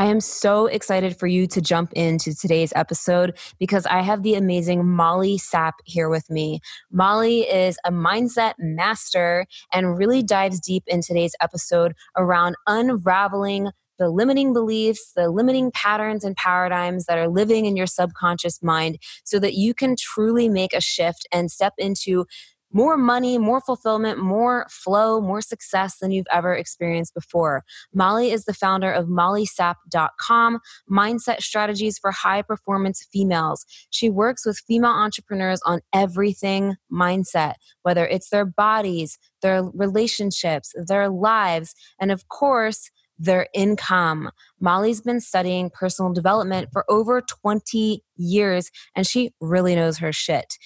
I am so excited for you to jump into today's episode because I have the amazing Molly Sapp here with me. Molly is a mindset master and really dives deep in today's episode around unraveling the limiting beliefs, the limiting patterns and paradigms that are living in your subconscious mind so that you can truly make a shift and step into more money, more fulfillment, more flow, more success than you've ever experienced before. Molly is the founder of mollysap.com, mindset strategies for high performance females. She works with female entrepreneurs on everything mindset, whether it's their bodies, their relationships, their lives, and of course, their income. Molly's been studying personal development for over 20 years and she really knows her shit.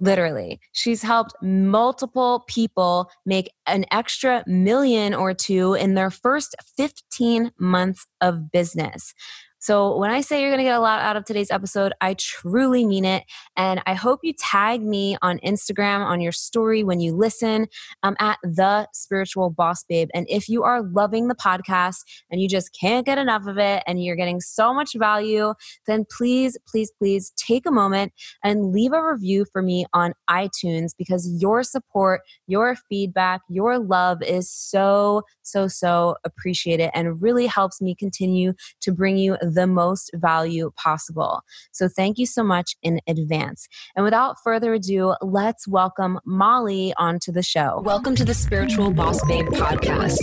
Literally, she's helped multiple people make an extra million or two in their first 15 months of business. So, when I say you're going to get a lot out of today's episode, I truly mean it. And I hope you tag me on Instagram on your story when you listen I'm at The Spiritual Boss Babe. And if you are loving the podcast and you just can't get enough of it and you're getting so much value, then please, please, please take a moment and leave a review for me on iTunes because your support, your feedback, your love is so, so, so appreciated and really helps me continue to bring you the most value possible. So thank you so much in advance. And without further ado, let's welcome Molly onto the show. Welcome to the Spiritual Boss Babe podcast.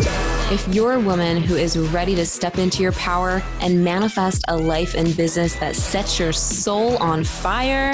If you're a woman who is ready to step into your power and manifest a life and business that sets your soul on fire,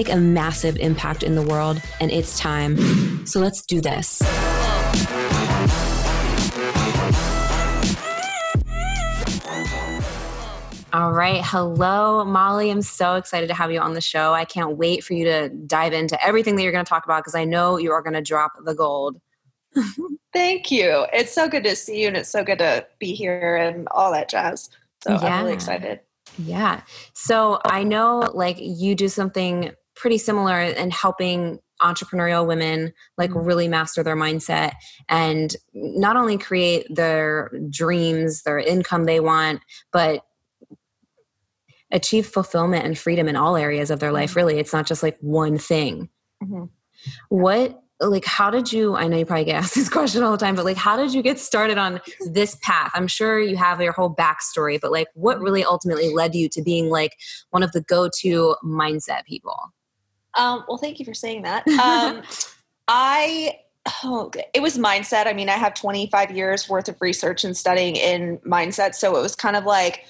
a massive impact in the world, and it's time. So let's do this. All right. Hello, Molly. I'm so excited to have you on the show. I can't wait for you to dive into everything that you're going to talk about because I know you are going to drop the gold. Thank you. It's so good to see you and it's so good to be here and all that jazz. So yeah. I'm really excited. Yeah. So I know like you do something pretty similar in helping entrepreneurial women like mm-hmm. really master their mindset and not only create their dreams, their income they want, but achieve fulfillment and freedom in all areas of their life mm-hmm. really it's not just like one thing mm-hmm. what like how did you i know you probably get asked this question all the time but like how did you get started on this path i'm sure you have your whole backstory but like what really ultimately led you to being like one of the go-to mindset people um, well thank you for saying that. Um, i oh, it was mindset. I mean i have 25 years worth of research and studying in mindset so it was kind of like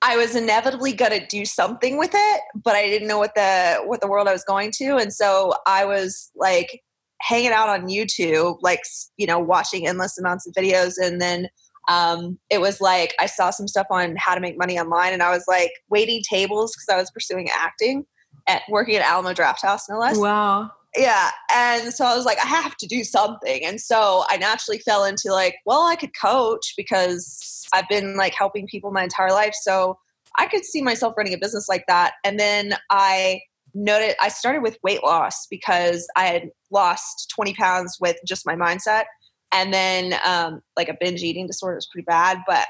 I was inevitably going to do something with it, but I didn't know what the what the world I was going to, and so I was like hanging out on YouTube, like you know, watching endless amounts of videos, and then um, it was like I saw some stuff on how to make money online, and I was like waiting tables because I was pursuing acting at working at Alamo Drafthouse, no less. Wow. Yeah and so i was like i have to do something. And so i naturally fell into like well i could coach because i've been like helping people my entire life so i could see myself running a business like that. And then i noted i started with weight loss because i had lost 20 pounds with just my mindset. And then um, like a binge eating disorder was pretty bad but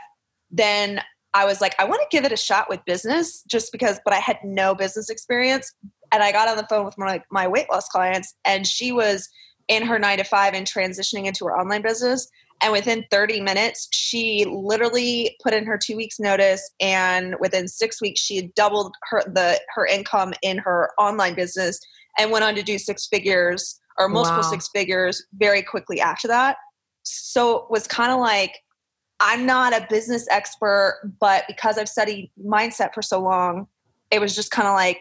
then i was like i want to give it a shot with business just because but i had no business experience and I got on the phone with one of my weight loss clients, and she was in her nine to five and transitioning into her online business. And within 30 minutes, she literally put in her two weeks notice, and within six weeks, she had doubled her the her income in her online business, and went on to do six figures or multiple wow. six figures very quickly after that. So it was kind of like I'm not a business expert, but because I've studied mindset for so long, it was just kind of like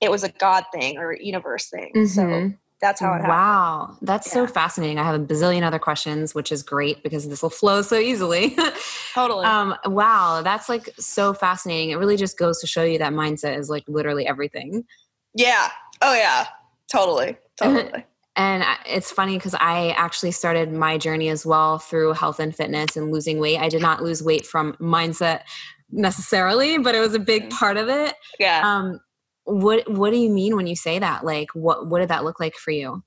it was a God thing or universe thing. Mm-hmm. So that's how it happened. Wow. That's yeah. so fascinating. I have a bazillion other questions, which is great because this will flow so easily. totally. Um, wow. That's like so fascinating. It really just goes to show you that mindset is like literally everything. Yeah. Oh, yeah. Totally. Totally. And it's funny because I actually started my journey as well through health and fitness and losing weight. I did not lose weight from mindset necessarily, but it was a big mm. part of it. Yeah. Um, what What do you mean when you say that? Like, what What did that look like for you?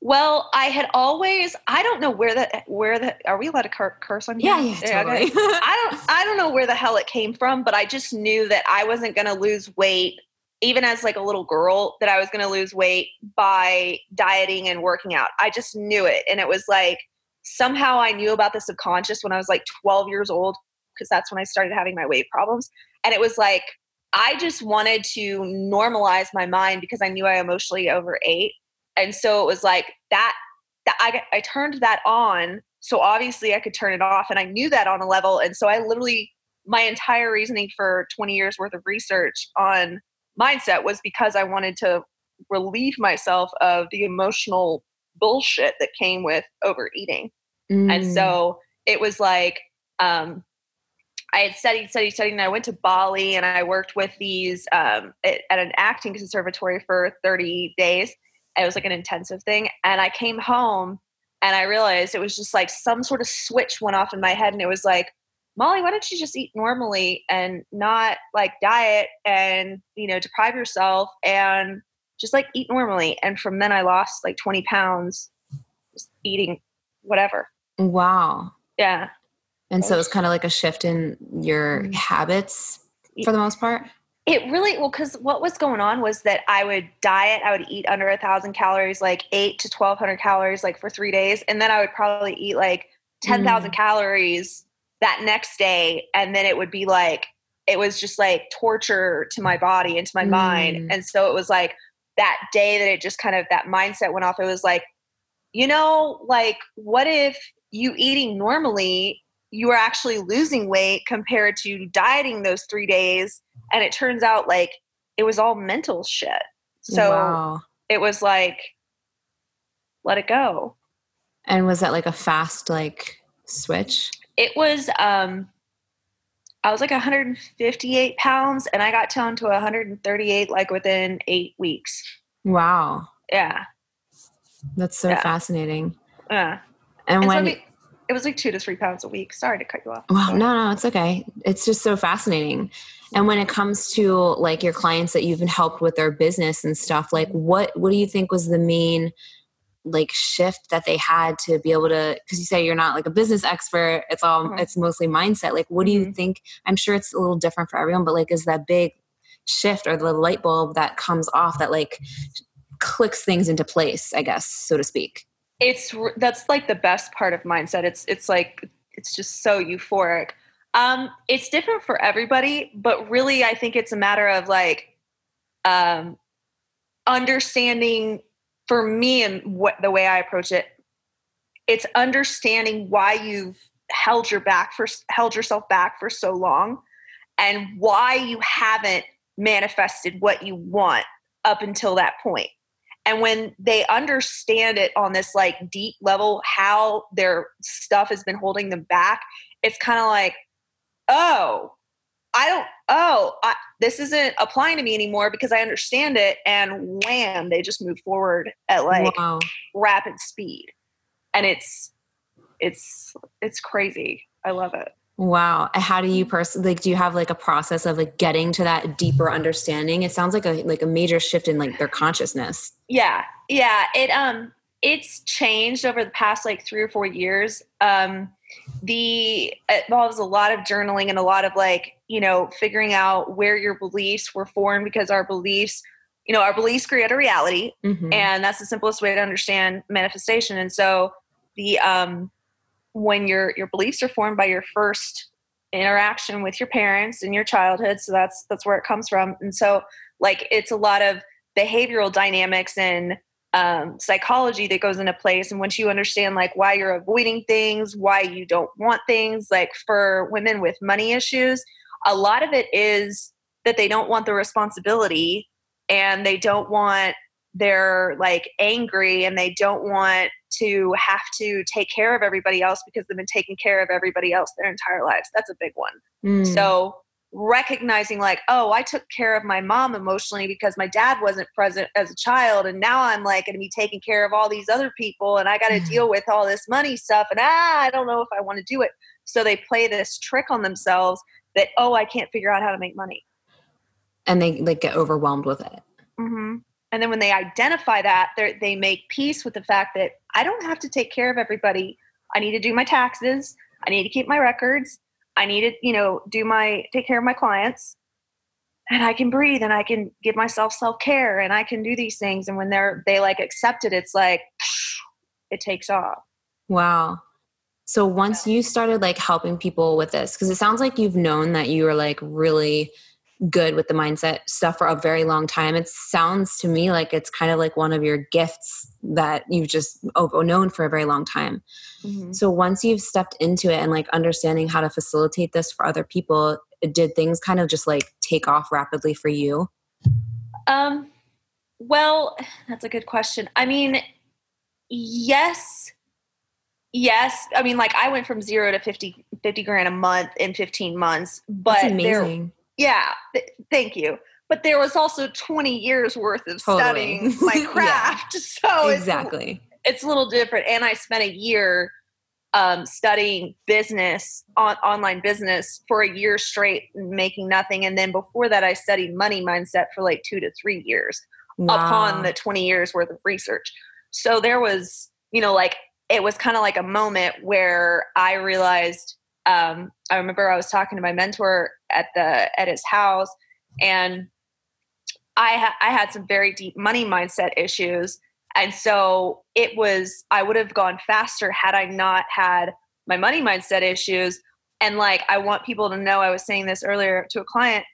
Well, I had always I don't know where that where that are we allowed to cur- curse on here? Yeah, yeah, totally. Okay. I don't I don't know where the hell it came from, but I just knew that I wasn't going to lose weight even as like a little girl that I was going to lose weight by dieting and working out. I just knew it and it was like somehow I knew about the subconscious when I was like 12 years old because that's when I started having my weight problems and it was like I just wanted to normalize my mind because I knew I emotionally overate. And so it was like that, that I, I turned that on. So obviously I could turn it off. And I knew that on a level. And so I literally, my entire reasoning for 20 years worth of research on mindset was because I wanted to relieve myself of the emotional bullshit that came with overeating. Mm. And so it was like, um, I had studied, studied, studied, and I went to Bali and I worked with these um, at, at, an acting conservatory for 30 days. It was like an intensive thing. And I came home and I realized it was just like some sort of switch went off in my head. And it was like, Molly, why don't you just eat normally and not like diet and, you know, deprive yourself and just like eat normally. And from then I lost like 20 pounds just eating whatever. Wow. Yeah. And so it's kind of like a shift in your mm-hmm. habits for the most part. It really well because what was going on was that I would diet, I would eat under a thousand calories, like eight to twelve hundred calories, like for three days, and then I would probably eat like ten thousand mm. calories that next day, and then it would be like it was just like torture to my body and to my mm. mind, and so it was like that day that it just kind of that mindset went off. It was like, you know, like what if you eating normally you are actually losing weight compared to dieting those three days. And it turns out like it was all mental shit. So wow. it was like, let it go. And was that like a fast like switch? It was um I was like 158 pounds and I got down to 138 like within eight weeks. Wow. Yeah. That's so yeah. fascinating. Yeah. And, and when so it was like two to three pounds a week. Sorry to cut you off. Well, no, no, it's okay. It's just so fascinating. And when it comes to like your clients that you've been helped with their business and stuff, like what what do you think was the main like shift that they had to be able to because you say you're not like a business expert. It's all mm-hmm. it's mostly mindset. Like what do you mm-hmm. think i'm sure it's a little different for everyone but like is that big shift or the light bulb that comes off that like clicks things into place i guess so to speak? It's that's like the best part of mindset. It's it's like it's just so euphoric. Um it's different for everybody but really i think it's a matter of like um understanding for me and what the way i approach it it's understanding why you've held your back for held yourself back for so long and why you haven't manifested what you want up until that point. point and when they understand it on this like deep level how their stuff has been holding them back it's kind of like oh i don't oh I, this isn't applying to me anymore because i understand it and wham they just move forward at like wow. rapid speed and it's it's it's crazy i love it Wow. How do you personally like do you have like a process of like getting to that deeper understanding? It sounds like a like a major shift in like their consciousness. Yeah. Yeah. It um it's changed over the past like 3 or 4 years. Um the it involves a lot of journaling and a lot of like, you know, figuring out where your beliefs were formed because our beliefs you know, our beliefs create a reality mm-hmm. and that's the simplest way to understand manifestation. And so the um when your your beliefs are formed by your first interaction with your parents in your childhood so that's that's where it comes from and so like it's a lot of behavioral dynamics and um, psychology that goes into place and once you understand like why you're avoiding things why you don't want things like for women with money issues a lot of it is that they don't want the responsibility and they don't want they're like angry and they don't want to have to take care of everybody else because they've been taking care of everybody else their entire lives. That's a big one. Mm. So recognizing like oh i took care of my mom emotionally because my dad wasn't present as a child and now i'm like going to be taking care of all these other people and i got to deal with all this money stuff and ah i don't know if i want to do it. So they play this trick on themselves that oh i can't figure out how to make money. And they like get overwhelmed with it. Mm-hmm. and then when they identify that they they make peace with the fact that i don't have to take care of everybody. I need to do my taxes. I need to keep my records I need to, you know, do my take care of my clients and I can breathe and I can give myself self-care and I can do these things and when they're they like accept it it's like it takes off. Wow. So once you started like helping people with this cuz it sounds like you've known that you were like really good with the mindset stuff for a very long time. It sounds to me like it's kind of like one of your gifts that you've just known for a very long time. Mm-hmm. So once you've stepped into it and like understanding how to facilitate this for other people, did things kind of just like take off rapidly for you? Um well, that's a good question. I mean, yes. Yes. I mean, like I went from zero to 50, 50 grand a month in 15 months, but there, yeah, th- thank you. But there was also 20 years worth of totally. studying my craft. yeah. So exactly. It's, it's, a little different. And I spent a year um, studying business, on, online business for a year straight, making nothing. And then before that, I studied money mindset for like two to three years wow. upon the 20 years worth of research. So there was, you know, like it was kind of like a moment where I realized um, I remember I was talking to my mentor at the at his house, and I ha- I had some very deep money mindset issues, and so it was I would have gone faster had I not had my money mindset issues. And like I want people to know, I was saying this earlier to a client,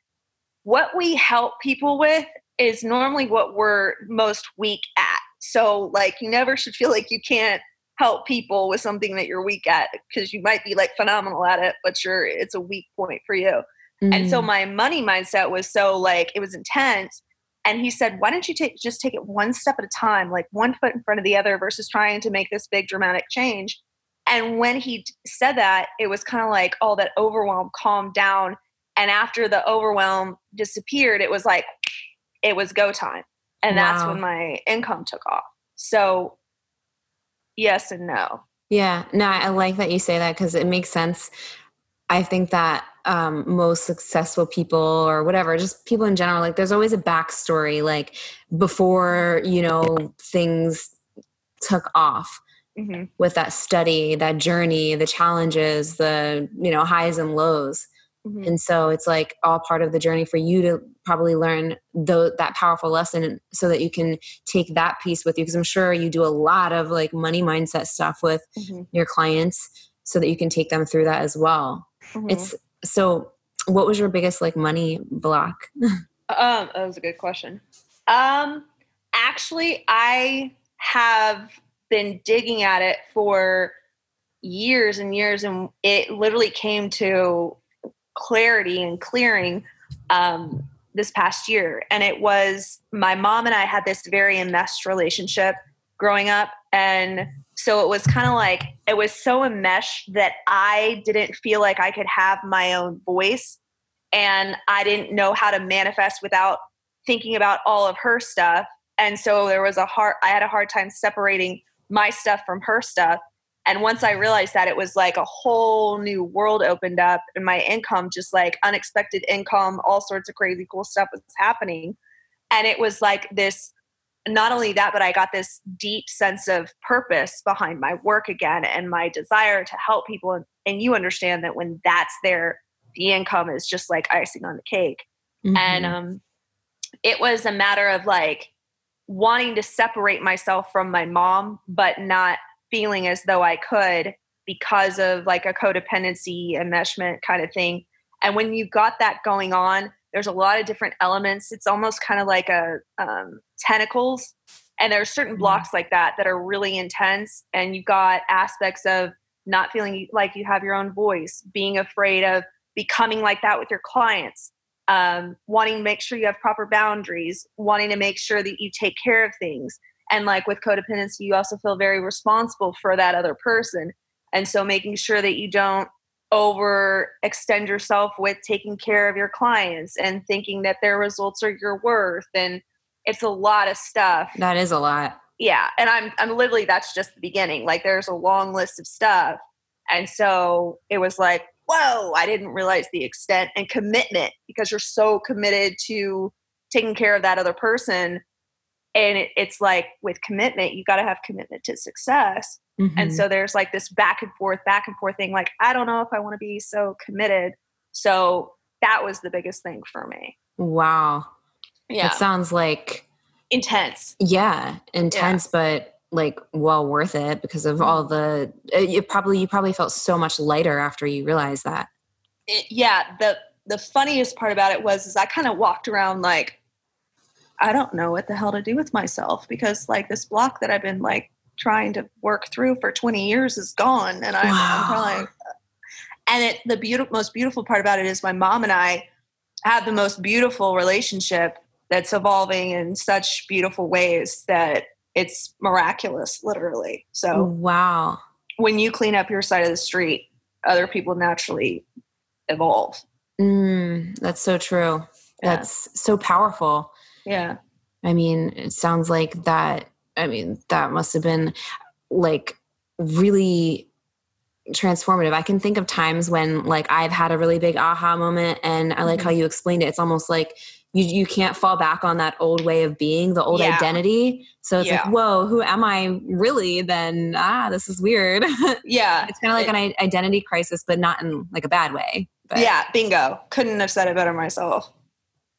what we help people with is normally what we're most weak at. So like you never should feel like you can't help people with something that you're weak at because you might be like phenomenal at it but you're it's a weak point for you mm-hmm. and so mm. my money mindset was so like it was intense and he said why don't you take just take it one step at a time like one foot in front of the other versus trying to make this big dramatic change and when he said that it was kind of like all that overwhelm calmed down and after the overwhelm disappeared it was like it was go time and wow. that's when my income took off so yes and no. Yeah, no, I like that you say that because it makes sense. I think that um, most successful people or whatever, just people in general, like there's always a backstory, like before, you know, things took off mm-hmm. with that study, that journey, the challenges, the, you know, highs and lows. Mm-hmm. And so it's like all part of the journey for you to probably learn the, that powerful lesson so that you can take that piece with you. Because I'm sure you do a lot of like money mindset stuff with mm-hmm. your clients so that you can take them through that as well. Mm-hmm. It's so what was your biggest like money block? um, that was a good question. Um, actually, I have been digging at it for years and years, and it literally came to clarity and clearing um, this past year. And it was my mom and I had this very enmeshed relationship growing up. And so it was kind of like it was so enmeshed that I didn't feel like I could have my own voice. And I didn't know how to manifest without thinking about all of her stuff. And so there was a hard, I had a hard time separating my stuff from her stuff. And once I realized that, it was like a whole new world opened up, and my income just like unexpected income, all sorts of crazy cool stuff was happening. And it was like this not only that, but I got this deep sense of purpose behind my work again and my desire to help people. And, you understand that when that's there, the income is just like icing on the cake. Mm-hmm. And um, it was a matter of like wanting to separate myself from my mom, but not feeling as though I could because of like a codependency enmeshment kind of thing. And when you got that going on, there's a lot of different elements. It's almost kind of like a um, tentacles, and there are certain mm-hmm. blocks like that that are really intense. And you've got aspects of not feeling like you have your own voice, being afraid of becoming like that with your clients, um, wanting to make sure you have proper boundaries, wanting to make sure that you take care of things. And like with codependency, you also feel very responsible for that other person. And so making sure that you don't over extend yourself with taking care of your clients and thinking that their results are your worth. And it's a lot of stuff. That is a lot. Yeah. And I'm I'm literally that's just the beginning. Like there's a long list of stuff. And so it was like, whoa, I didn't realize the extent and commitment because you're so committed to taking care of that other person. And it, it's like with commitment, you got to have commitment to success. Mm-hmm. And so there's like this back and forth, back and forth thing. Like, I don't know if I want to be so committed. So that was the biggest thing for me. Wow. Yeah. It sounds like intense. Yeah, intense, yeah. but like well worth it because of all the uh, you probably you probably felt so much lighter after you realized that it, yeah the the funniest part about it was is i kind of walked around like i don't know what the hell to do with myself because like this block that i've been like trying to work through for 20 years is gone and i'm, wow. I'm probably and it the beautiful most beautiful part about it is my mom and i have the most beautiful relationship that's evolving in such beautiful ways that it's miraculous, literally. So, wow. When you clean up your side of the street, other people naturally evolve. Mm, that's so true. Yeah. That's so powerful. Yeah. I mean, it sounds like that. I mean, that must have been like really transformative. I can think of times when like I've had a really big aha moment and I like mm-hmm. how you explained it. It's almost like you you can't fall back on that old way of being, the old yeah. identity. So it's yeah. like, whoa, who am I really? Then ah, this is weird. Yeah, it's kind of like it, an identity crisis, but not in like a bad way. But. Yeah, bingo. Couldn't have said it better myself.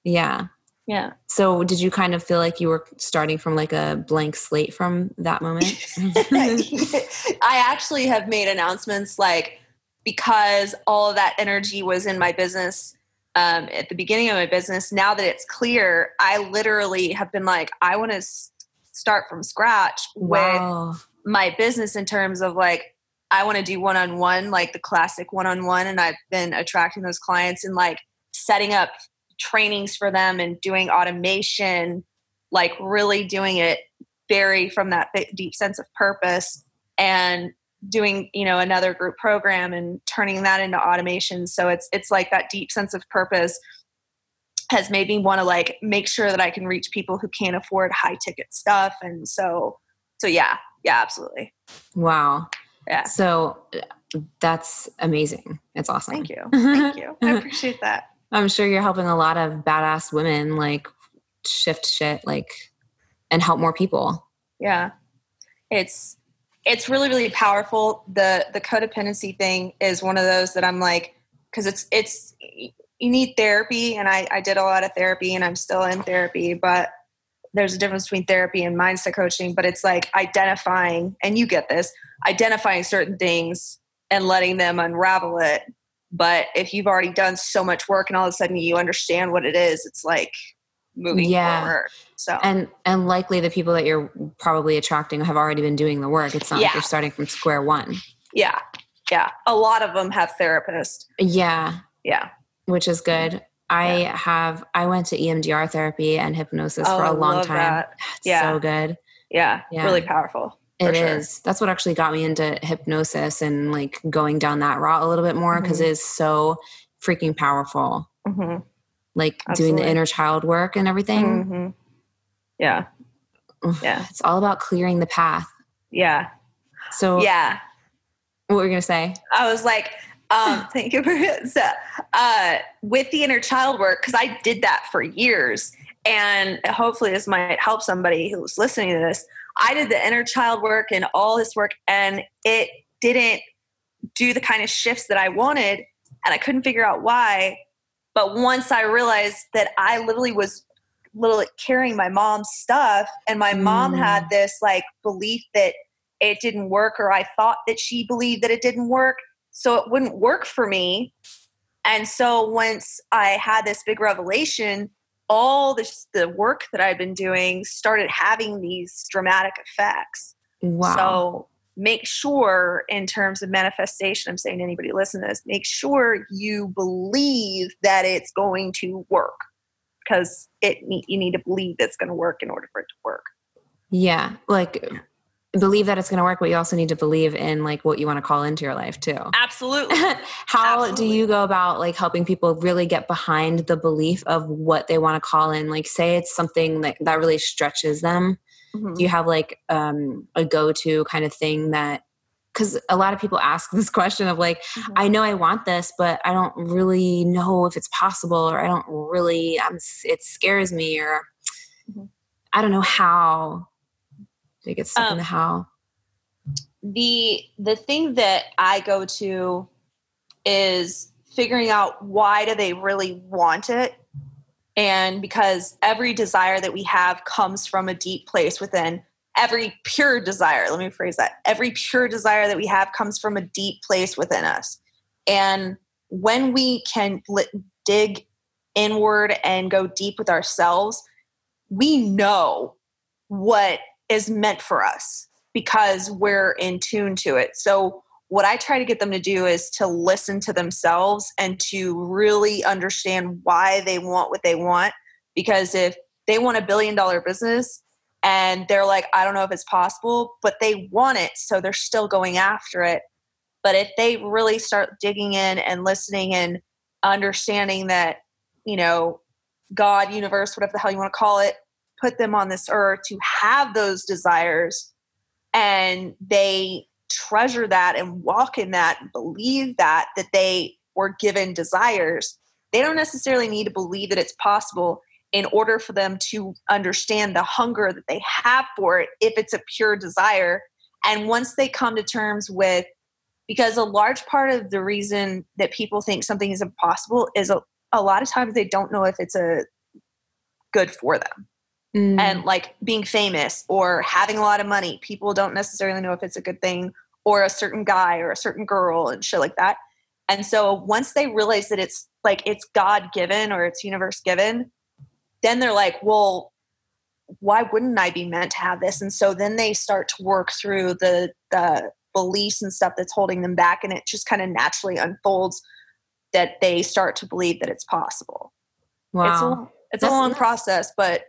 Yeah. Yeah. So did you kind of feel like you were starting from like a blank slate from that moment? I actually have made announcements like because all of that energy was in my business um, at the beginning of my business, now that it's clear, I literally have been like, I want to s- start from scratch wow. with my business in terms of like, I want to do one on one, like the classic one on one. And I've been attracting those clients and like setting up trainings for them and doing automation, like really doing it very from that deep sense of purpose. And doing you know another group program and turning that into automation. So it's it's like that deep sense of purpose has made me want to like make sure that i can reach people who can't afford high ticket stuff. And so so yeah yeah absolutely. Wow. Yeah. So uh, that's amazing. It's awesome. Thank you. Thank you. I appreciate that i'm sure you're helping a lot of badass women like shift shit like and help more people. Yeah. It's it's really really powerful. The the codependency thing is one of those that i'm like because it's it's you need therapy and I, I did a lot of therapy and i'm still in therapy but there's a difference between therapy and mindset coaching but it's like identifying and you get this identifying certain things and letting them unravel it but if you've already done so much work and all of a sudden you understand what it is it's like moving yeah. forward. So and and likely the people that you're probably attracting have already been doing the work. It's not yeah. like you're starting from square one. Yeah. Yeah. A lot of them have therapists. Yeah. Yeah. Which is good. I yeah. have I went to EMDR therapy and hypnosis oh, for a long time. Yeah. so good. Yeah. yeah. Really powerful. It sure. is. That's what actually got me into hypnosis and like going down that route a little bit more because mm-hmm. it is so freaking powerful. Mm-hmm like Absolutely. doing the inner child work and everything. Mm-hmm. Yeah. Yeah. It's all about clearing the path. Yeah. So, yeah. What were you going to say? I was like, um, thank you for so, uh, with the inner child work, because I did that for years. And hopefully, this might help somebody who's listening to this. I did the inner child work and all this work, and it didn't do the kind of shifts that I wanted. And I couldn't figure out why. But once I realized that I literally was literally carrying my mom's stuff, and my mm. mom had this like belief that it didn't work, or I thought that she believed that it didn't work, so it wouldn't work for me. And so once I had this big revelation, all this, the work that I've been doing started having these dramatic effects. Wow. So make sure in terms of manifestation i'm saying to anybody listen to this make sure you believe that it's going to work because it you need to believe it's going to work in order for it to work yeah like believe that it's going to work but you also need to believe in like what you want to call into your life too absolutely how Absolutely. do you go about like helping people really get behind the belief of what they want to call in like say it's something that that really stretches them Mhm. do you have like um, a go-to kind of thing that because a lot of people ask this question of like Mhm. i know i want this but i don't really know if it's possible or i don't really i'm it scares me or Mhm. i don't know how they get stuck in Um, the how. the the thing that I go to is figuring out why do they really want it? And because every desire that we have comes from a deep place within. Every pure desire let me phrase that. Every pure desire that we have comes from a deep place within us. And when we can dig inward and go deep with ourselves we know what is meant for us because we're in tune to it. So, what I try to get them to do is to listen to themselves and to really understand why they want what they want. Because if they want a billion dollar business and they're like, I don't know if it's possible, but they want it, so they're still going after it. But if they really start digging in and listening and understanding that, you know, God, universe, whatever the hell you want to call it, put them on this earth to have those desires and they treasure that and walk in that and believe that that they were given desires they don't necessarily need to believe that it's possible in order for them to understand the hunger that they have for it if it's a pure desire. And once they come to terms with because a large part of the reason that people think something is impossible is a, a lot of times they don't know if it's a good for them Mm. and like being famous or having a lot of money people don't necessarily know if it's a good thing or a certain guy or a certain girl and shit like that. And so once they realize that it's like it's god given or it's universe given then they're like well why wouldn't i be meant to have this? And so then they start to work through the the beliefs and stuff that's holding them back and it just kind of naturally unfolds that they start to believe that it's possible. Wow it's a, it's a long process, but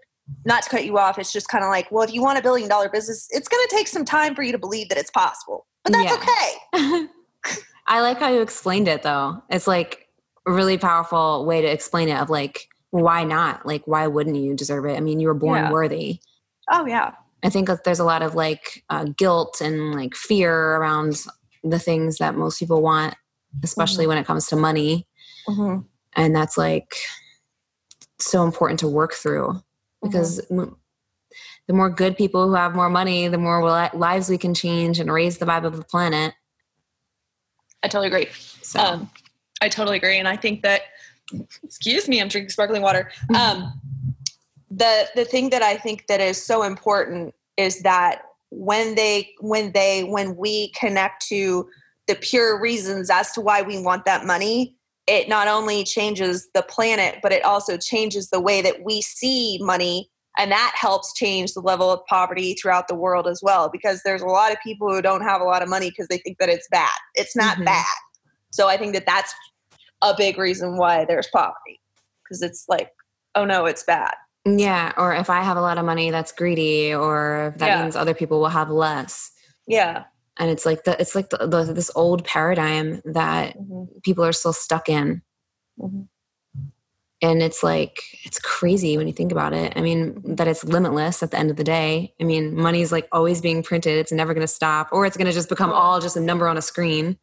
not to cut you off, it's just kind of like, well, if you want a billion dollar business, it's going to take some time for you to believe that it's possible. But that's Yeah. okay. I like how you explained it though. It's like a really powerful way to explain it of like why not? Like why wouldn't you deserve it? I mean, you were born Yeah. worthy. Oh, yeah. I think that there's a lot of like uh, guilt and like fear around the things that most people want, especially when it comes to money. Mm-hmm. And that's like so important to work through because m- the more good people who have more money, the more lives we can change and raise the vibe of the planet. I totally agree. So, Um, I totally agree. And I think that, excuse me, I'm drinking sparkling water. Um, the, the thing that I think that is so important is that when they, when they, when we connect to the pure reasons as to why we want that money, it not only changes the planet, but it also changes the way that we see money. And that helps change the level of poverty throughout the world as well, because there's a lot of people who don't have a lot of money because they think that it's bad. It's not Mhm. bad. So I think that that's a big reason why there's poverty, because it's like, oh no, it's bad. yeah. Or if I have a lot of money, that's greedy, or that Yeah. means other people will have less. Yeah. And it's like the, it's like the, the, this old paradigm that people are still stuck in. Mhm. And it's like, it's crazy when you think about it. I mean, that it's limitless at the end of the day. I mean, money is like always being printed. It's never going to stop, or it's going to just become all just a number on a screen.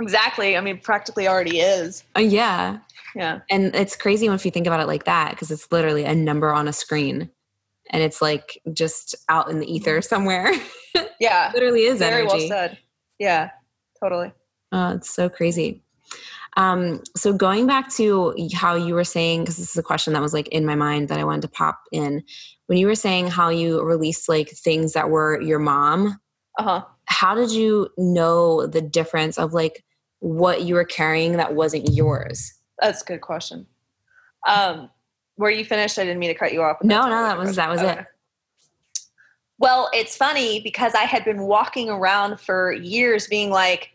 Exactly. I mean, practically already is. Uh, yeah. Yeah. And it's crazy if you think about it like that, because it's literally a number on a screen. And it's like just out in the ether somewhere. Yeah. literally is Very well said. Yeah. Totally. Oh, it's so crazy. Um, so going back to how you were saying, because this is a question that was like in my mind that I wanted to pop in. When you were saying how you released like things that were your mom, Uh huh. how did you know the difference of like what you were carrying that wasn't yours? That's a good question. Um, were you finished? I didn't mean to cut you off. No, no, that was- that was it. Well, it's funny because I had been walking around for years being like,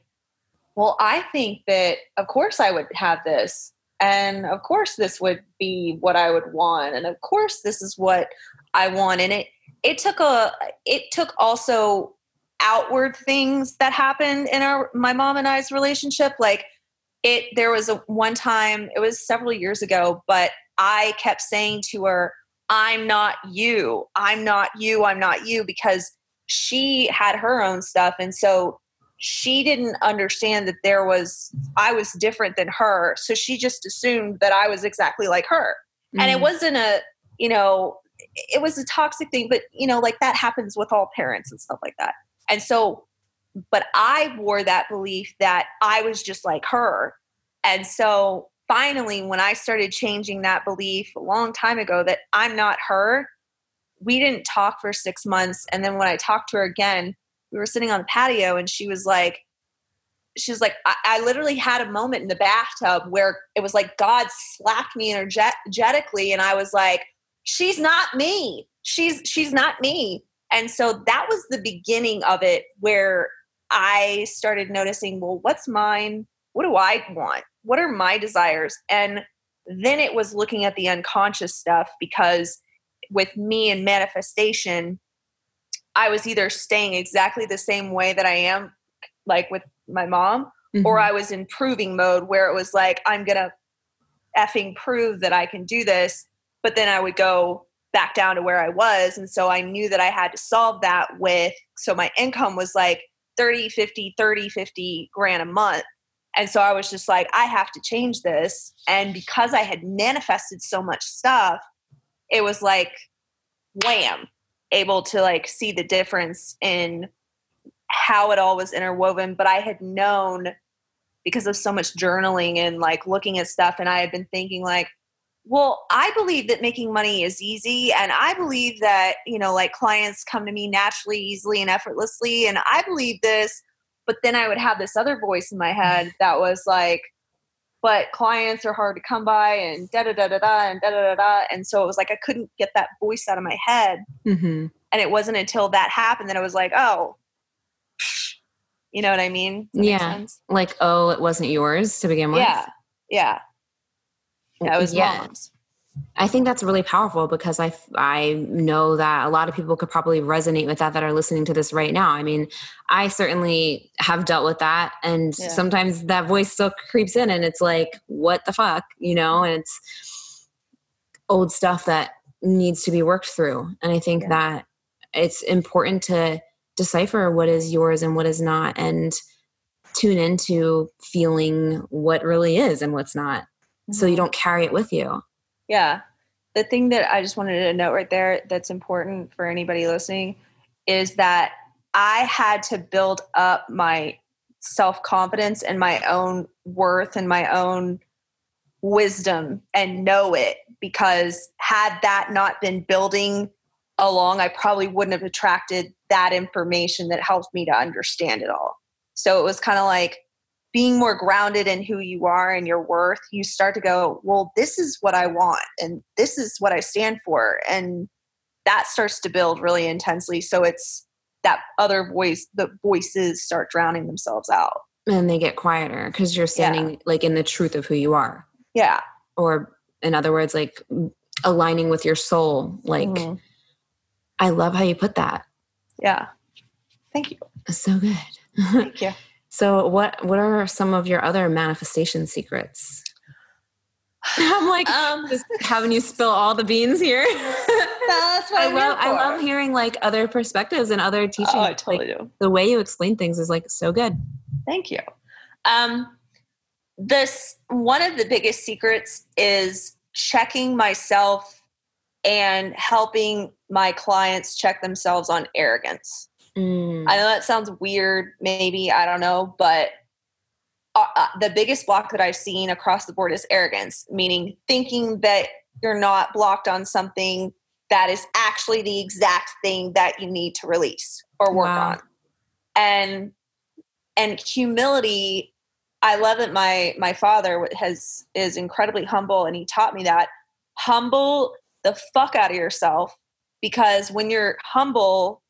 well, I think that of course I would have this. And of course this would be what I would want. And of course this is what I want. And it it took a it took also outward things that happened in our my mom and I's relationship. Like it there was a one time, it was several years ago, but I kept saying to her, I'm not you. I'm not you. I'm not you because she had her own stuff. And so she didn't understand that there was, I was different than her. So she just assumed that I was exactly like her. Mm-hmm. And it mm. wasn't a, you know, it was a toxic thing, but, you know, like that happens with all parents and stuff like that. And so, but I wore that belief that I was just like her. And so finally, when I started changing that belief a long time ago that I'm not her, we didn't talk for six months. And then when I talked to her again, we were sitting on the patio and she was like, she was like, I, I literally had a moment in the bathtub where it was like God slapped me energetically. And I was like, she's not me. She's, she's not me. And so that was the beginning of it where I started noticing, well, what's mine? What do I want? what are my desires and then it was looking at the unconscious stuff because with me and manifestation i was either staying exactly the same way that i am like with my mom mm-hmm. or i was in proving mode where it was like i'm gonna effing prove that i can do this but then i would go back down to where i was and so i knew that i had to solve that with so my income was like 30 50 30 50 grand a month and so I was just like, I have to change this. And because I had manifested so much stuff, it was like, wham, able to like see the difference in how it all was interwoven. But I had known because of so much journaling and like looking at stuff, and I had been thinking, like, well, I believe that making money is easy. And I believe that, you know, like clients come to me naturally, easily, and effortlessly. And I believe this but then I would have this other voice in my head that was like, but clients are hard to come by and da da da da da and da da da da. And so it was like I couldn't get that voice out of my head. Mm-hmm. And it wasn't until that happened that I was like, oh, you know what I mean? Yeah. Like, oh, it wasn't yours to begin with. Yeah. Yeah. That was yeah. mom's. I think that's really powerful because I I know that a lot of people could probably resonate with that that are listening to this right now. I mean, I certainly have dealt with that and yeah. sometimes that voice still creeps in and it's like what the fuck, you know, and it's old stuff that needs to be worked through. And I think yeah. that it's important to decipher what is yours and what is not and tune into feeling what really is and what's not. Mm-hmm. So you mm-hmm. don't carry it with you. Yeah. The thing that I just wanted to note right there that's important for anybody listening is that I had to build up my self confidence and my own worth and my own wisdom and know it because had that not been building along, I probably wouldn't have attracted that information that helped me to understand it all. So it was kind of like being more grounded in who you are and your worth, you start to go, well, this is what I want and this is what I stand for. And that starts to build really intensely. So it's that other voice, the voices start drowning themselves out. And they get quieter because you're standing yeah. like in the truth of who you are. Yeah. Or in other words, like aligning with your soul. Like, mm-hmm. I love how you put that. Yeah. Thank you. So good. Thank you. So what what are some of your other manifestation secrets? I'm like um, just having you spill all the beans here. That's what I I'm love. I love hearing like other perspectives and other teachings. Oh, I totally like, do. The way you explain things is like so good. Thank you. Um, this one of the biggest secrets is checking myself and helping my clients check themselves on arrogance. Mm. I know that sounds weird, maybe, I don't know, but uh, uh, the biggest block that I've seen across the board is arrogance, meaning thinking that you're not blocked on something that is actually the exact thing that you need to release or work wow. on. And and humility, I love that my my father has is incredibly humble and he taught me that humble the fuck out of yourself because when you're humble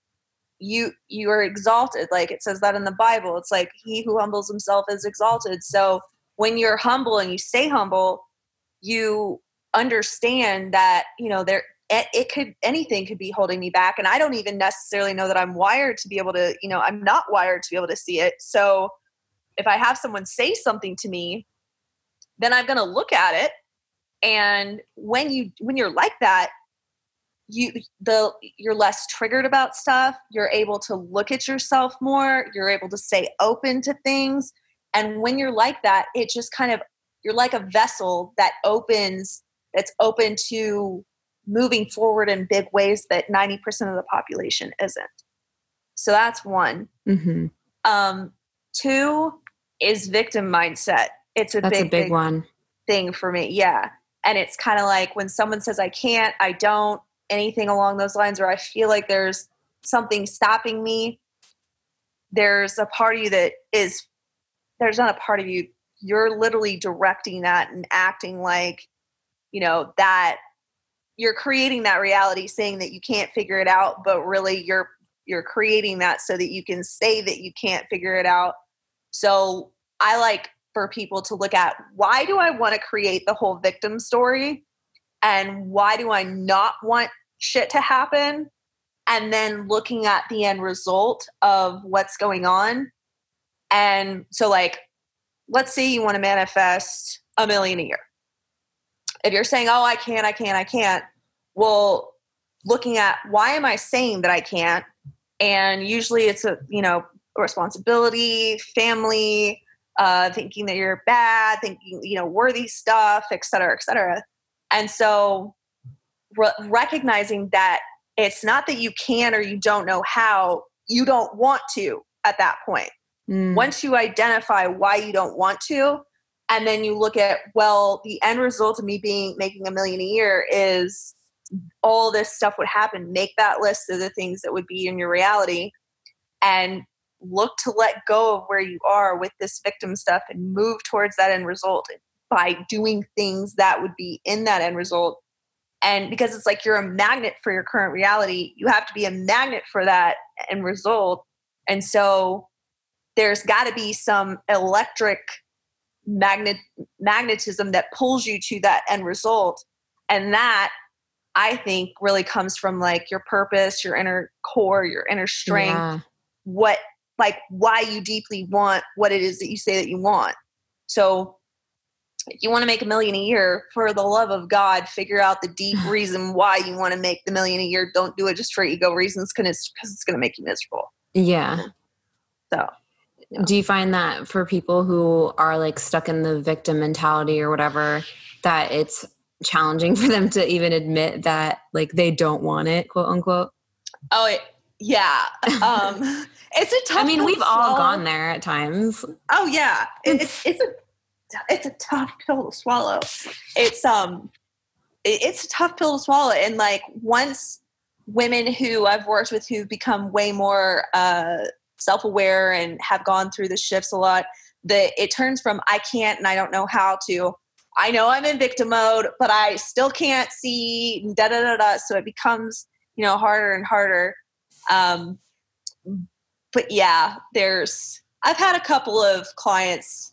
you you are exalted. Like it says that in the bible. It's like he who humbles himself is exalted. So when you're humble and you stay humble you understand that you know there it could anything could be holding me back. And i don't even necessarily know that i'm wired to be able to you know i'm not wired to be able to see it. So if i have someone say something to me then i'm going to look at it. And when you when you're like that you the you're less triggered about stuff you're able to look at yourself more you're able to stay open to things. And when you're like that it just kind of you're like a vessel that opens that's open to moving forward in big ways that 90% of the population isn't. So that's one. Mm-hmm. um, two is victim mindset. It's a that's big, a big, big one. thing for me yeah. And it's kind of like when someone says i can't i don't anything along those lines or I feel like there's something stopping me, there's a part of you that is, there's not a part of you, you're literally directing that and acting like, you know, that you're creating that reality saying that you can't figure it out, but really you're, you're creating that so that you can say that you can't figure it out. So I like for people to look at why do I want to create the whole victim story? And why do I not want shit to happen and then looking at the end result of what's going on. And so, like, let's say you want to manifest a million a year. If you're saying, oh, I can't, I can't, I can't, well, looking at why am I saying that I can't? And usually it's a, you know, responsibility, family, uh, thinking that you're bad, thinking, you know, worthy stuff, et cetera, et cetera. And so re- recognizing that it's not that you can or you don't know how, you don't want to at that point. Mm. Once you identify why you don't want to, and then you look at, well, the end result of me being making a million a year is all this stuff would happen. Make that list of the things that would be in your reality and look to let go of where you are with this victim stuff and move towards that end result by doing things that would be in that end result and because it's like you're a magnet for your current reality you have to be a magnet for that end result. And so there's got to be some electric magnet magnetism that pulls you to that end result. And that i think really comes from like your purpose your inner core your inner strength yeah. what like why you deeply want what it is that you say that you want. So if you want to make a million a year, for the love of God, figure out the deep reason why you want to make the million a year. Don't do it just for ego reasons because it's, it's going to make you miserable. Yeah. So, you know. do you find that for people who are like stuck in the victim mentality or whatever, that it's challenging for them to even admit that like they don't want it, quote unquote? Oh, it, yeah. Um, it's a tough. I mean, we've all gone there at times. Oh yeah, it's it's a it's a tough pill to swallow. It's um it's a tough pill to swallow and like once women who I've worked with who become way more uh, self-aware and have gone through the shifts a lot, that it turns from I can't and I don't know how to I know I'm in victim mode, but I still can't see da da da da. So it becomes you know harder and harder. Um, but yeah, there's I've had a couple of clients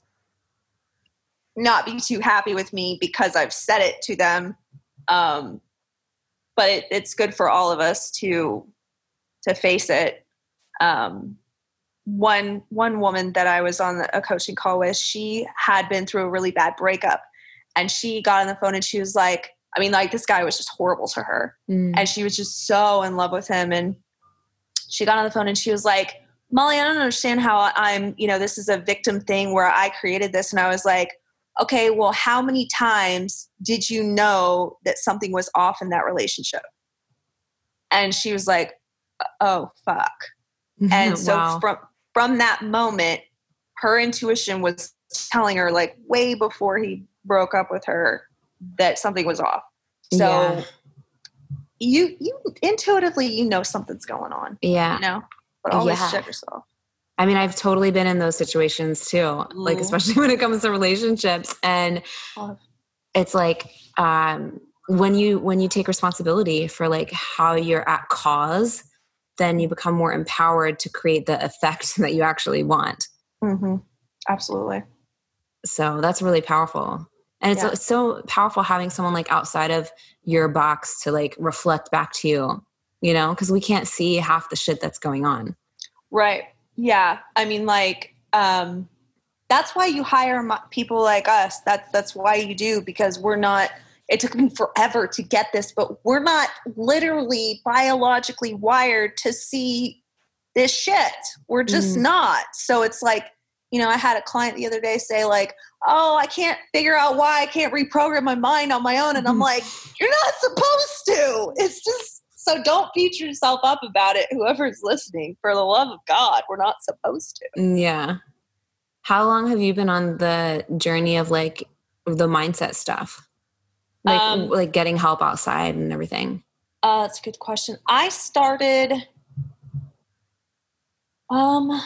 not be too happy with me because I've said it to them. Um, but it, it's good for all of us to to face it. Um, one one woman that I was on a coaching call with, she had been through a really bad breakup, and she got on the phone and she was like, I mean, like this guy was just horrible to her, mm. and she was just so in love with him, and she got on the phone and she was like, Molly, I don't understand how I'm, you know, this is a victim thing where I created this, and I was like, okay, well, how many times did you know that something was off in that relationship? And she was like, uh, oh, fuck. And so wow. from, from that moment, her intuition was telling her, like, way before he broke up with her, that something was off. So yeah. you, you intuitively, you know something's going on. Yeah. You know, but always yeah. check yourself. I mean, I've totally been in those situations too, Ooh. like especially when it comes to relationships, and it's like um, when you when you take responsibility for like how you're at cause, then you become more empowered to create the effect that you actually want. Mm-hmm. Absolutely. So that's really powerful. And it's, yeah. it's so powerful having someone like outside of your box to like reflect back to you, you know, because we can't see half the shit that's going on. Right. Yeah. I mean, like, um, that's why you hire people like us. That's that's why you do because we're not. It took me forever to get this, but we're not literally biologically wired to see this shit. We're just mm. not. So it's like, you know, I had a client the other day say like, "Oh, I can't figure out why I can't reprogram my mind on my own," and I'm like, "You're not supposed to. It's just." So don't beat yourself up about it, whoever's listening. For the love of God, we're not supposed to. Mm, yeah. How long have you been on the journey of like the mindset stuff? Like um, like getting help outside and everything? Uh that's a good question. I started um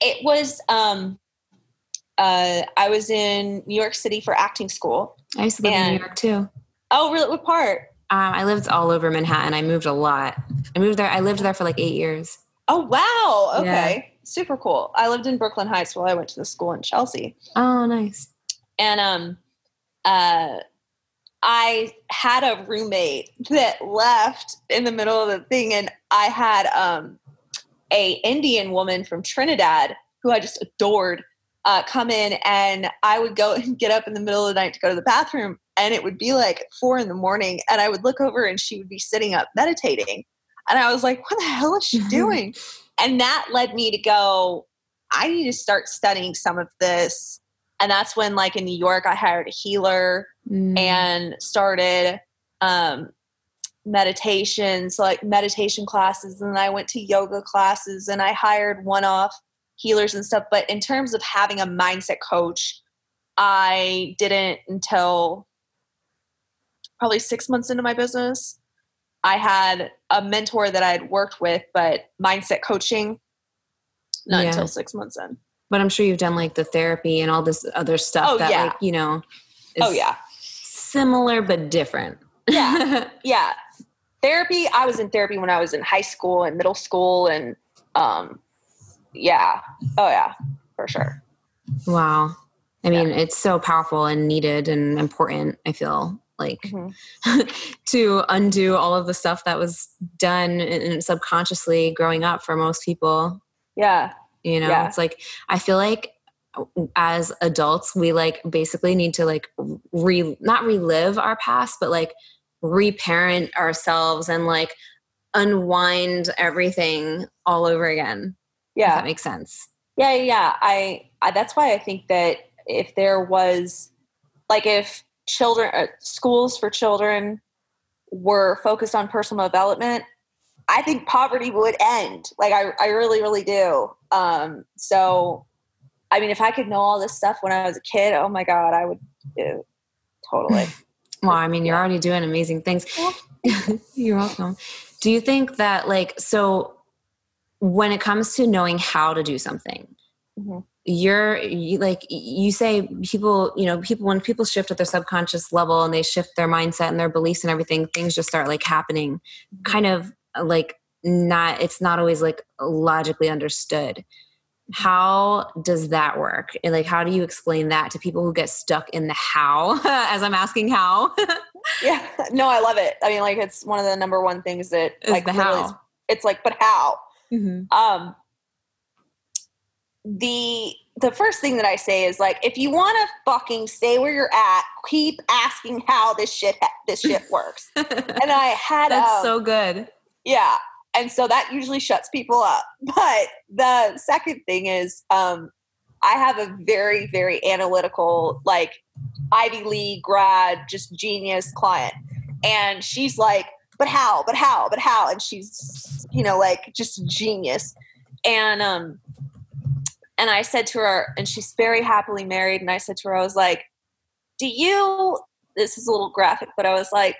it was um uh I was in New York City for acting school. I used to live and, in New York too. Oh, really? What part? Um, I lived all over Manhattan. I moved a lot. I moved there. I lived there for like eight years. Oh wow! Okay, yeah. super cool. I lived in Brooklyn Heights while I went to the school in Chelsea. Oh, nice. And um, uh, I had a roommate that left in the middle of the thing, and I had um, a Indian woman from Trinidad who I just adored uh, come in, and I would go and get up in the middle of the night to go to the bathroom, and it would be like four in the morning, and I would look over, and she would be sitting up meditating and I was like, what the hell is she doing? and that led me to go, I need to start studying some of this. And that's when, like in New York, I hired a healer mm. and started um, meditations, like meditation classes. And I went to yoga classes and I hired one off healers and stuff. But in terms of having a mindset coach, I didn't until probably six months into my business. I had a mentor that I had worked with, but mindset coaching, not yeah. until six months in. But I'm sure you've done like the therapy and all this other stuff oh, that, yeah. like, you know, oh, yeah. Similar but different. Yeah. yeah. Therapy, I was in therapy when I was in high school and middle school. And um, yeah. Oh, yeah, for sure. Wow. I mean, yeah. it's so powerful and needed and important, I feel like mm-hmm. to undo all of the stuff that was done and subconsciously growing up for most people. Yeah. You know yeah. it's like i feel like as adults we like basically need to like re not relive our past but like reparent ourselves and like unwind everything all over again yeah. that makes sense. Yeah yeah. I, I that's why i think that if there was like if children uh, schools for children were focused on personal development i think poverty would end. Like i, I really really do. Um, so i mean if i could know all this stuff when i was a kid oh my god i would do. Totally. Well i mean you're already doing amazing things. You're welcome. Do you think that like so when it comes to knowing how to do something mm-hmm. You're you, like you say people you know people when people shift at their subconscious level and they shift their mindset and their beliefs and everything things just start like happening kind of like not it's not always like logically understood. How does that work? And like how do you explain that to people who get stuck in the how? As i'm asking how. Yeah. No i love it. I mean like it's one of the number one things that Is like the how. it's like but how? Mm-hmm. um the the first thing that I say is like, if you want to fucking stay where you're at, keep asking how this shit this shit works. and I had that's um, so good. Yeah, and so that usually shuts people up. But the second thing is, um, I have a very very analytical, like Ivy League grad, just genius client, and she's like, but how? But how? But how? And she's, you know, like just genius. And um, and I said to her, and she's very happily married. And I said to her, I was like, Do you, this is a little graphic, but I was like,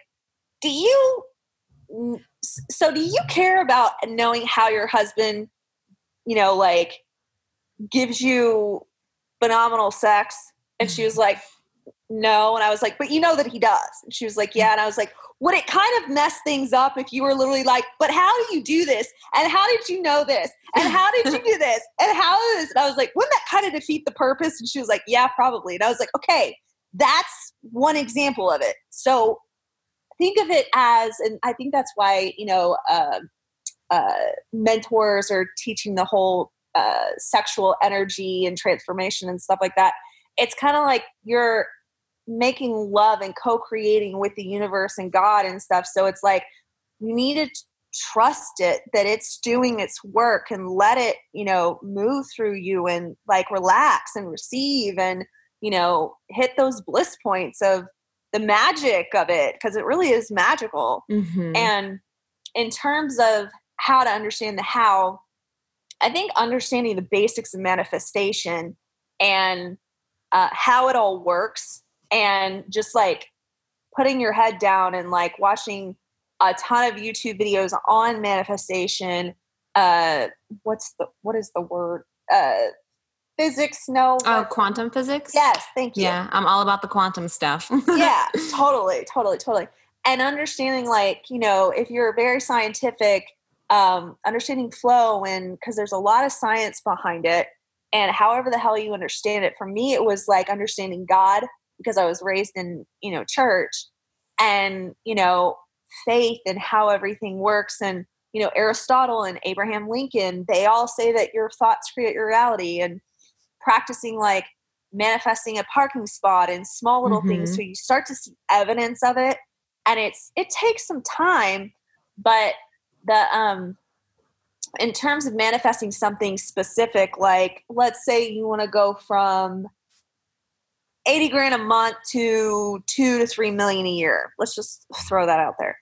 Do you, so do you care about knowing how your husband, you know, like gives you phenomenal sex? And she was like, no. And I was like, but you know that he does. And she was like, yeah. And I was like, would it kind of mess things up if you were literally like, but how do you do this? And how did you know this? And how did you do this? And how is this? And I was like, wouldn't that kind of defeat the purpose? And she was like, yeah, probably. And I was like, okay, that's one example of it. So think of it as, and I think that's why, you know, uh, uh, mentors are teaching the whole uh, sexual energy and transformation and stuff like that. It's kind of like you're making love and co-creating with the universe and God and stuff. So it's like you need to trust it that it's doing its work and let it, you know, move through you and like relax and receive and, you know, hit those bliss points of the magic of it because it really is magical. Mm-hmm. And in terms of how to understand the how, I think understanding the basics of manifestation and uh, how it all works and just like putting your head down and like watching a ton of YouTube videos on manifestation. Uh, what's the what is the word? Uh, physics? No. Oh, quantum physics. Yes, thank you. Yeah, I'm all about the quantum stuff. yeah, totally, totally, totally. And understanding, like you know, if you're very scientific, um, understanding flow, and because there's a lot of science behind it, and however the hell you understand it. For me, it was like understanding God because I was raised in, you know, church and, you know, faith and how everything works. And, you know, Aristotle and Abraham Lincoln, they all say that your thoughts create your reality and practicing like manifesting a parking spot and small little mm-hmm. things. So you start to see evidence of it. And it's, it takes some time, but the, um, in terms of manifesting something specific, like let's say you want to go from 80 grand a month to two to three million a year. Let's just throw that out there.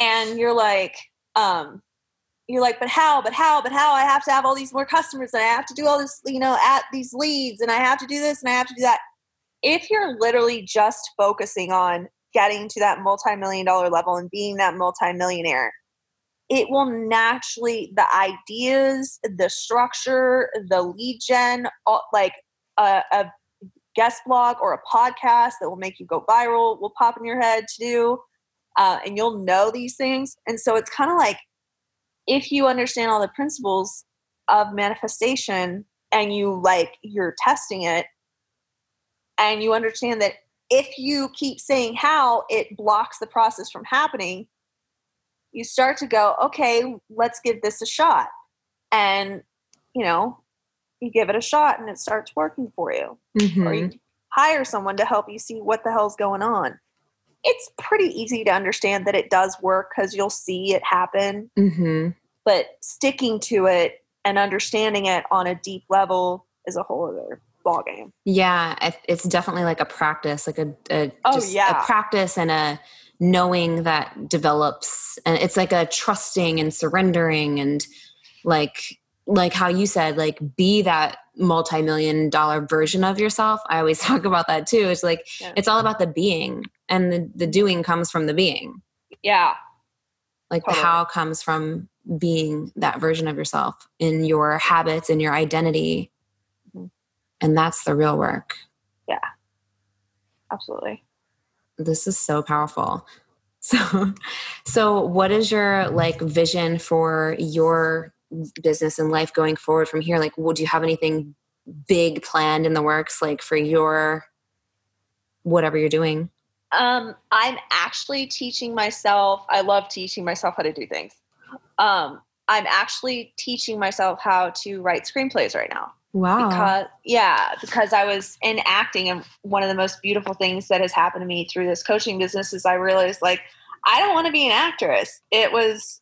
and you're like, um, you're like, but how, but how, but how? I have to have all these more customers and I have to do all this, you know, at these leads and I have to do this and I have to do that. If you're literally just focusing on getting to that multi-million dollar level and being that multi-millionaire, it will naturally the ideas, the structure, the lead gen, all, like a, a guest blog or a podcast that will make you go viral will pop in your head to do uh, and you'll know these things. And so it's kind of like if you understand all the principles of manifestation and you like you're testing it and you understand that if you keep saying how it blocks the process from happening you start to go okay let's give this a shot. And you know you give it a shot and it starts working for you. Mm-hmm. Or you hire someone to help you see what the hell's going on. It's pretty easy to understand that it does work because you'll see it happen. Mm-hmm. But sticking to it and understanding it on a deep level is a whole other ball game. Yeah, it's definitely like a practice, like a, a oh yeah, a practice and a knowing that develops, and it's like a trusting and surrendering and like like how you said like be that multi-million dollar version of yourself. I always talk about that too. It's like yeah. it's all about the being and the, the doing comes from the being. Yeah. Like totally. the how comes from being that version of yourself in your habits and your identity. Mm-hmm. and that's the real work. Yeah. Absolutely. This is so powerful. So so what is your like vision for your business and life going forward from here? Like would you have anything big planned in the works like for your whatever you're doing? Um i'm actually teaching myself i love teaching myself how to do things. Um i'm actually teaching myself how to write screenplays right now. Wow. Because yeah because i was in acting and one of the most beautiful things that has happened to me through this coaching business is i realized like i don't want to be an actress. It was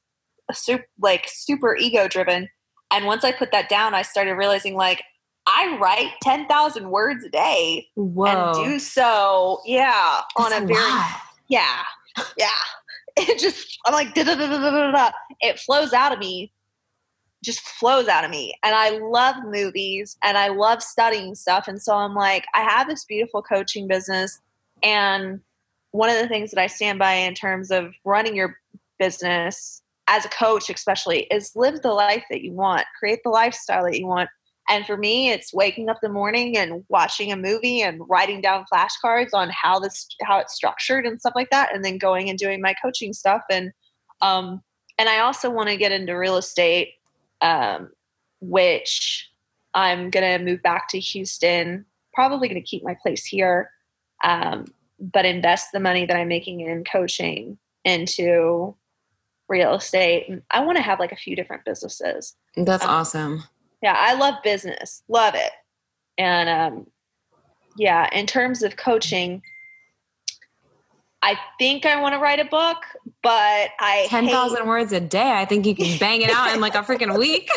super like super ego driven and once i put that down i started realizing like i write 10,000 words a day Whoa. and do so yeah That's on a, a very lot. yeah. Yeah. It just i'm like da, da, da, it flows out of me just flows out of me. And i love movies and i love studying stuff. And so i'm like i have this beautiful coaching business. And one of the things that i stand by in terms of running your business as a coach especially is live the life that you want create the lifestyle that you want And for me, it's waking up the morning and watching a movie and writing down flashcards on how this how it's structured and stuff like that, and then going and doing my coaching stuff. And um, and I also want to get into real estate, um, which I'm gonna move back to Houston. Probably gonna keep my place here, um, but invest the money that I'm making in coaching into real estate. I want to have like a few different businesses. That's um, awesome yeah i love business love it and um yeah in terms of coaching I think I want to write a book, but I 10,000 words a day. I think you can bang it out in like a freaking week.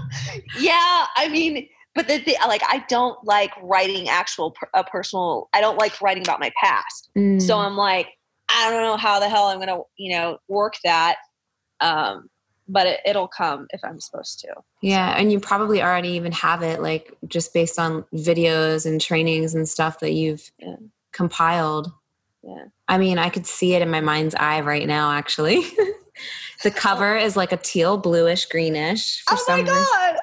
yeah, I mean, but the, the, like I don't like writing actual a personal I don't like writing about my past. Mm. So I'm like I don't know how the hell I'm going to, you know, work that. Um but it, will come if I'm supposed to. Yeah, and you probably already even have it, like just based on videos and trainings and stuff that you've yeah. compiled. Yeah. I mean, I could see it in my mind's eye right now, actually. the cover is like a teal, bluish, greenish. For oh my god,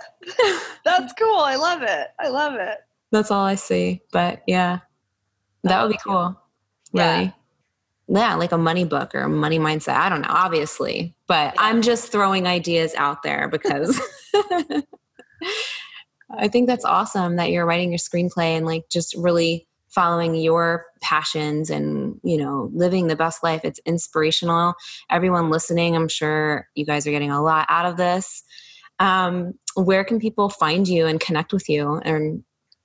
that's cool! I love it. I love it. That's all I see. But yeah, that would be cool. Really. Yeah like a money book or a money mindset. I don't know, obviously, but yeah. I'm just throwing ideas out there because I think that's awesome that you're writing your screenplay and like just really following your passions and, you know, living the best life. It's inspirational. Everyone listening, I'm sure you guys are getting a lot out of this. Um, where can people find you and connect with you and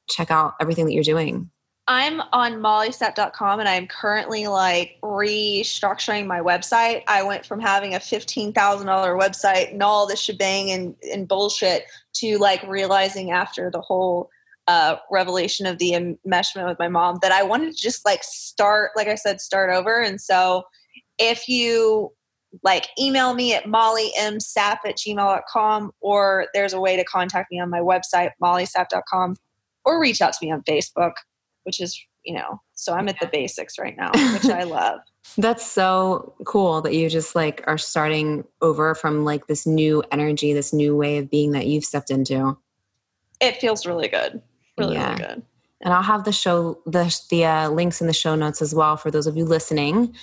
check out everything that you're doing? I'm on mollysap.com and I'm currently like restructuring my website. I went from having a $15,000 website and all the shebang and, and bullshit to like realizing after the whole uh, revelation of the enmeshment with my mom that I wanted to just like start, like I said, start over. And so if you like email me at mollymsap at gmail.com or there's a way to contact me on my website, mollysap.com or reach out to me on Facebook which is you know so i'm at the basics right now which i love. That's so cool that you just like are starting over from like this new energy this new way of being that you've stepped into. It feels really good really yeah. really good. And i'll have the show the the uh, links in the show notes as well for those of you listening.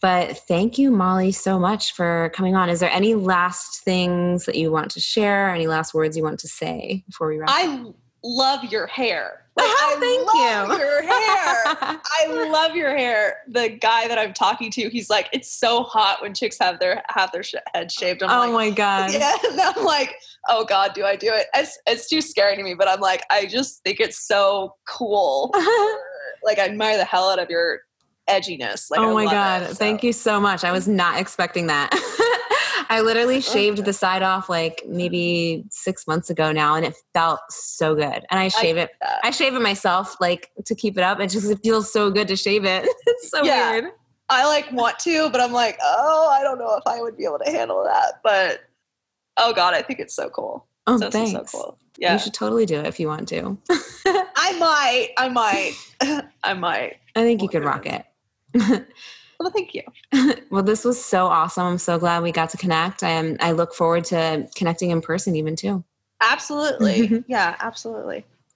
But thank you molly so much for coming on. Is there any last things that you want to share? Any last words you want to say before we wrap i up? love your hair oh, thank you. Your hair. I love your hair. The guy that I'm talking to, he's like, it's so hot when chicks have their have their sh- head shaved. I'm oh like, my god. Yeah. And I'm like, oh god, do I do it? It's it's too scary to me. But I'm like, I just think it's so cool. like I admire the hell out of your edginess. Like, oh my god, it, so. thank you so much. I was not expecting that. I literally shaved the side off like maybe six months ago now, and it felt so good. And I shave I, it. I shave it myself, like to keep it up. It just it feels so good to shave it. it's so yeah, weird. I like want to, but I'm like, oh, I don't know if I would be able to handle that. But oh god, I think it's so cool. Oh, so, thanks. So, so cool. Yeah, you should totally do it if you want to. I might. I might. I might. I think you could rock it. Well, thank you. well, this was so awesome. I'm so glad we got to connect. I am. I look forward to connecting in person, even too. Absolutely. yeah, absolutely.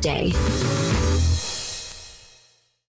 day.